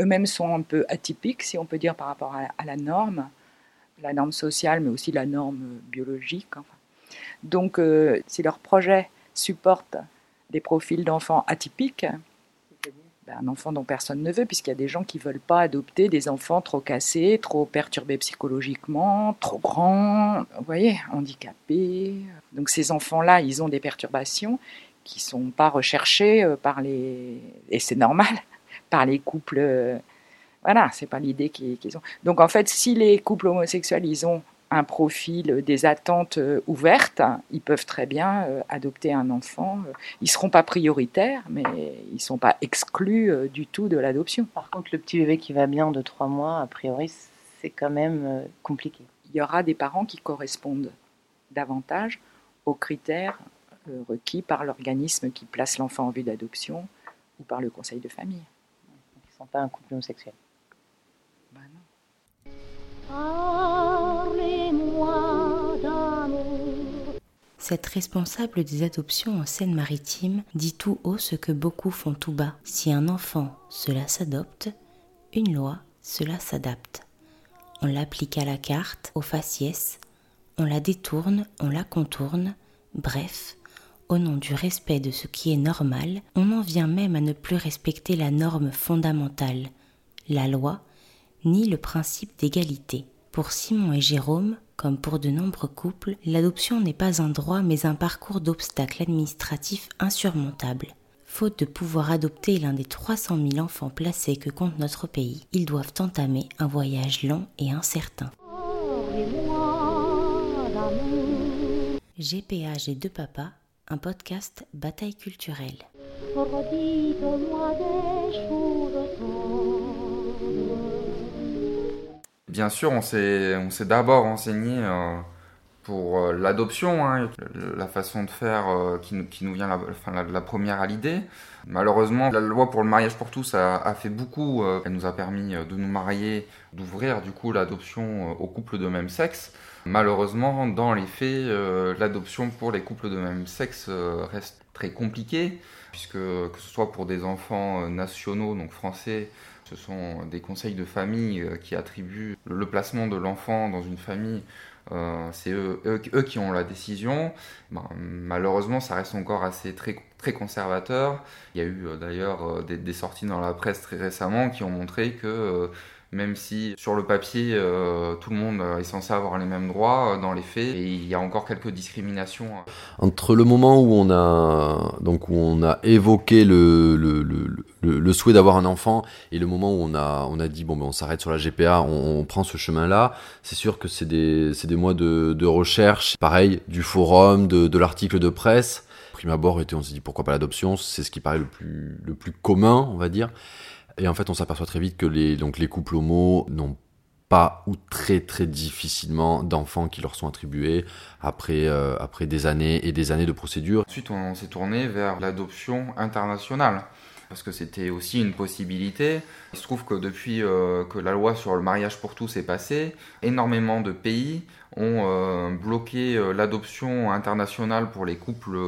eux-mêmes sont un peu atypiques, si on peut dire, par rapport à, la norme, la norme sociale, mais aussi la norme biologique. Donc, euh, si leur projet supporte des profils d'enfants atypiques, ben, un enfant dont personne ne veut, puisqu'il y a des gens qui ne veulent pas adopter des enfants trop cassés, trop perturbés psychologiquement, trop grands, vous voyez, handicapés. Donc ces enfants-là, ils ont des perturbations qui ne sont pas recherchées euh, par les... Et c'est normal, par les couples... Euh, voilà, c'est pas l'idée qu'ils ont. Donc en fait, si les couples homosexuels, ils ont un profil, des attentes euh, ouvertes, ils peuvent très bien euh, adopter un enfant. Ils ne seront pas prioritaires, mais ils ne sont pas exclus euh, du tout de l'adoption. Par contre, le petit bébé qui va bien de trois mois, a priori, c'est quand même compliqué. Il y aura des parents qui correspondent davantage aux critères requis par l'organisme qui place l'enfant en vue d'adoption ou par le conseil de famille. Pas un couple homosexuel. Cette responsable des adoptions en Seine-Maritime dit tout haut ce que beaucoup font tout bas. Si un enfant, cela s'adopte, une loi, cela s'adapte. On l'applique à la carte, au faciès, on la détourne, on la contourne, bref, au nom du respect de ce qui est normal, on en vient même à ne plus respecter la norme fondamentale, la loi, ni le principe d'égalité. Pour Simon et Jérôme, comme pour de nombreux couples, l'adoption n'est pas un droit mais un parcours d'obstacles administratifs insurmontables. Faute de pouvoir adopter l'un des 300 000 enfants placés que compte notre pays, ils doivent entamer un voyage long et incertain. GPA G deux papas, un podcast bataille culturelle. Bien sûr, on s'est, d'abord renseigné euh, pour euh, l'adoption, hein, la façon de faire euh, qui, nous vient la, première à l'idée. Malheureusement, la loi pour le mariage pour tous a, fait beaucoup. elle nous a permis de nous marier, d'ouvrir du coup l'adoption aux couples de même sexe. Malheureusement, dans les faits, l'adoption pour les couples de même sexe reste très compliquée, puisque que ce soit pour des enfants nationaux, donc français, ce sont des conseils de famille euh, qui attribuent le placement de l'enfant dans une famille. Euh, c'est eux, qui ont la décision. Ben, malheureusement, ça reste encore assez très, très conservateur. Il y a eu euh, d'ailleurs des, des, sorties dans la presse très récemment qui ont montré que même si sur le papier euh, tout le monde est censé avoir les mêmes droits, euh, dans les faits, il y a encore quelques discriminations. Entre le moment où on a donc où on a évoqué le, le, le, le souhait d'avoir un enfant et le moment où on a on a dit bon ben on s'arrête sur la GPA, on, prend ce chemin-là, c'est sûr que c'est des des mois de, de recherche, pareil du forum, de, de l'article de presse. Prime abord, on s'est dit pourquoi pas l'adoption, c'est ce qui paraît le plus le plus commun, on va dire. Et en fait, on s'aperçoit très vite que les, donc, les couples homo n'ont pas ou très très difficilement d'enfants qui leur sont attribués après, euh, après des années et des années de procédure. Ensuite, on s'est tourné vers l'adoption internationale parce que c'était aussi une possibilité. Il se trouve que depuis euh, que la loi sur le mariage pour tous est passée, énormément de pays ont euh, bloqué l'adoption internationale pour les couples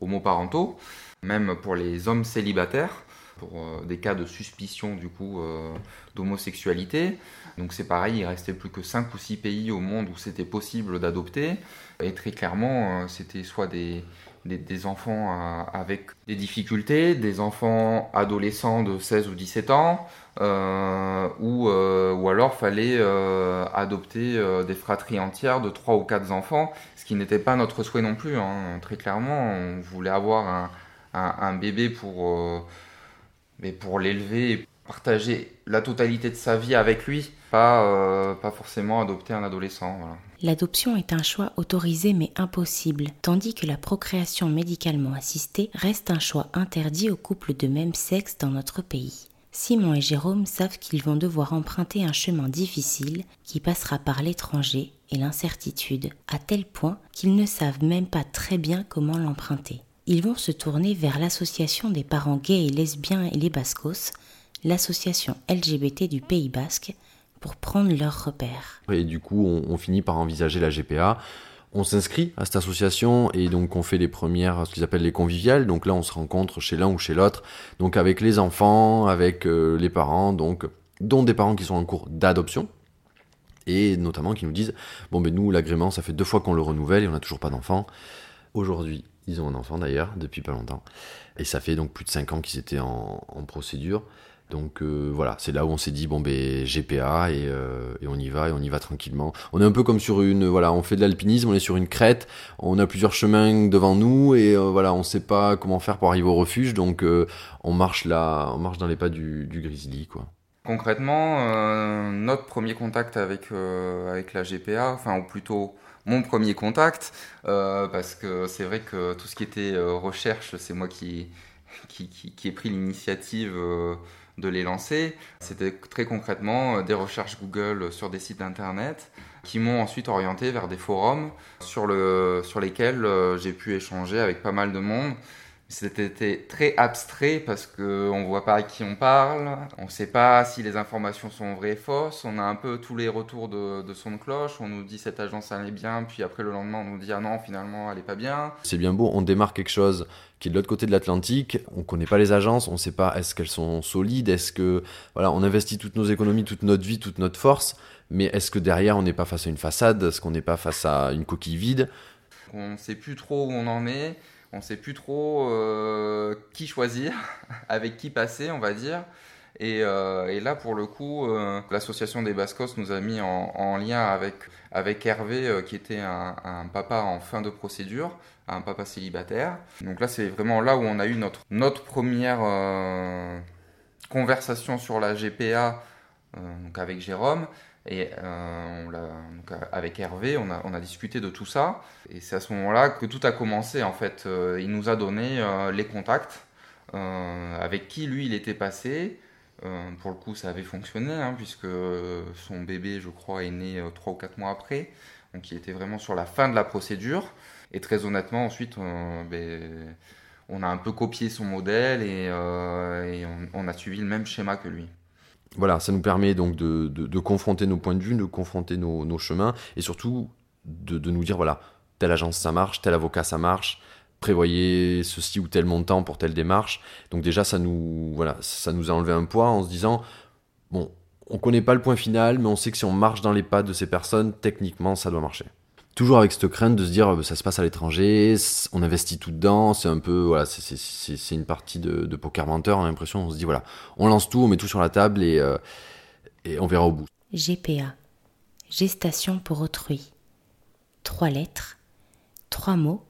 homoparentaux, même pour les hommes célibataires pour euh, des cas de suspicion du coup euh, d'homosexualité. Donc c'est pareil, il restait plus que 5 ou 6 pays au monde où c'était possible d'adopter. Et très clairement, euh, c'était soit des, des, enfants avec des difficultés, des enfants adolescents de 16 ou 17 ans, ou, ou alors fallait adopter des fratries entières de 3 ou 4 enfants, ce qui n'était pas notre souhait non plus. Hein. Très clairement, on voulait avoir un, un bébé pour mais pour l'élever et partager la totalité de sa vie avec lui, pas, euh, forcément adopter un adolescent. L'adoption est un choix autorisé mais impossible, tandis que la procréation médicalement assistée reste un choix interdit aux couples de même sexe dans notre pays. Simon et Jérôme savent qu'ils vont devoir emprunter un chemin difficile qui passera par l'étranger et l'incertitude, à tel point qu'ils ne savent même pas très bien comment l'emprunter ils vont se tourner vers l'association des parents gays et lesbiens et les Bascos, l'association LGBT du Pays Basque, pour prendre leurs repères. Et du coup, on, finit par envisager la GPA. on s'inscrit à cette association et donc on fait les premières, ce qu'ils appellent les conviviales. Donc là, on se rencontre chez l'un ou chez l'autre, donc avec les enfants, avec euh, les parents, donc dont des parents qui sont en cours d'adoption et notamment qui nous disent bon ben nous l'agrément ça fait deux fois qu'on le renouvelle et on n'a toujours pas d'enfant. Aujourd'hui, ils ont un enfant d'ailleurs depuis pas longtemps et ça fait donc plus de cinq ans qu'ils étaient en, en procédure. Donc euh, voilà, c'est là où on s'est dit bon ben GPA et, euh, et, on y va et on y va tranquillement. On est un peu comme sur une voilà, on fait de l'alpinisme, on est sur une crête, on a plusieurs chemins devant nous et euh, voilà, on sait pas comment faire pour arriver au refuge, donc euh, on marche là, on marche dans les pas du, du grizzly quoi. Concrètement, euh, notre premier contact avec avec la GPA, enfin ou plutôt mon premier contact, parce que c'est vrai que tout ce qui était recherche, c'est moi qui qui, qui, qui ai pris l'initiative de les lancer. C'était très concrètement euh, des recherches Google sur des sites internet qui m'ont ensuite orienté vers des forums sur, le, sur lesquels euh, j'ai pu échanger avec pas mal de monde c'était très abstrait parce qu'on ne voit pas à qui on parle, on ne sait pas si les informations sont vraies ou fausses, on a un peu tous les retours de, de son de cloche, on nous dit cette agence est bien, puis après le lendemain on nous dit ah non finalement elle est pas bien. C'est bien beau, on démarre quelque chose qui est de l'autre côté de l'Atlantique, on ne connaît pas les agences, on ne sait pas est-ce qu'elles sont solides, est-ce que voilà on investit toutes nos économies, toute notre vie, toute notre force, mais est-ce que derrière on n'est pas face à une façade, est-ce qu'on n'est pas face à une coquille vide? On ne sait plus trop où on en est on sait plus trop euh, qui choisir, avec qui passer, on va dire. Et, euh, là, pour le coup, euh, l'association des Bascos nous a mis en, en lien avec, avec Hervé, qui était un, un, papa en fin de procédure, un papa célibataire. Donc là, c'est vraiment là où on a eu notre, notre première conversation sur la GPA donc avec Jérôme. Et euh, donc avec Hervé, on a, discuté de tout ça. Et c'est à ce moment-là que tout a commencé. En fait, euh, il nous a donné euh, les contacts euh, avec qui lui il était passé. Euh, pour le coup, ça avait fonctionné, hein, puisque son bébé, je crois, est né trois ou quatre mois après. Donc il était vraiment sur la fin de la procédure. Et très honnêtement, ensuite, ben, on a un peu copié son modèle et, on a suivi le même schéma que lui voilà, ça nous permet donc de, de, confronter nos points de vue, de confronter nos, nos chemins, et surtout de, de, nous dire, voilà, telle agence ça marche, tel avocat ça marche, prévoyez ceci ou tel montant pour telle démarche. Donc déjà, ça nous, voilà, ça nous a enlevé un poids en se disant, bon, on connaît pas le point final, mais on sait que si on marche dans les pas de ces personnes, techniquement, ça doit marcher toujours avec cette crainte de se dire ça se passe à l'étranger, on investit tout dedans, c'est un peu voilà, c'est une partie de, poker menteur, on a l'impression, on se dit voilà, on lance tout, on met tout sur la table et, euh, et on verra au bout. GPA, gestation pour autrui. Trois lettres, trois mots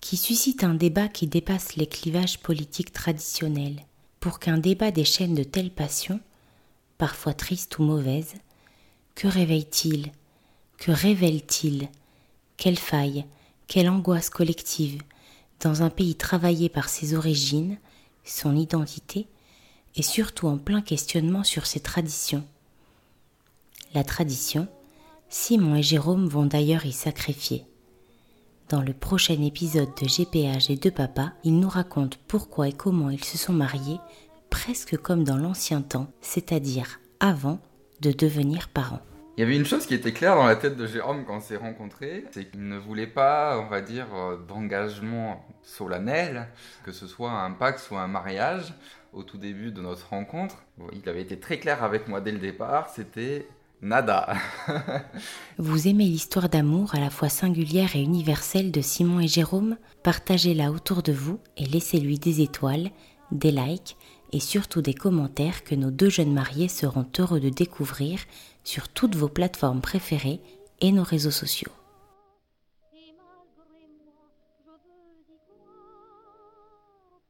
qui suscitent un débat qui dépasse les clivages politiques traditionnels. Pour qu'un débat déchaîne de telles passions, parfois tristes ou mauvaises, que réveille-t-il? Que révèle-t-il? Quelle faille, quelle angoisse collective dans un pays travaillé par ses origines, son identité et surtout en plein questionnement sur ses traditions. La tradition, Simon et Jérôme vont d'ailleurs y sacrifier. Dans le prochain épisode de GPH et de Papa, ils nous racontent pourquoi et comment ils se sont mariés, presque comme dans l'ancien temps, c'est-à-dire avant de devenir parents. Il y avait une chose qui était claire dans la tête de Jérôme quand on s'est rencontrés, c'est qu'il ne voulait pas, on va dire, euh, d'engagement solennel, que ce soit un pacte ou un mariage. Au tout début de notre rencontre, il avait été très clair avec moi dès le départ, c'était nada. Vous aimez l'histoire d'amour à la fois singulière et universelle de Simon et Jérôme? Partagez-la autour de vous et laissez-lui des étoiles, des likes et surtout des commentaires que nos deux jeunes mariés seront heureux de découvrir sur toutes vos plateformes préférées et nos réseaux sociaux.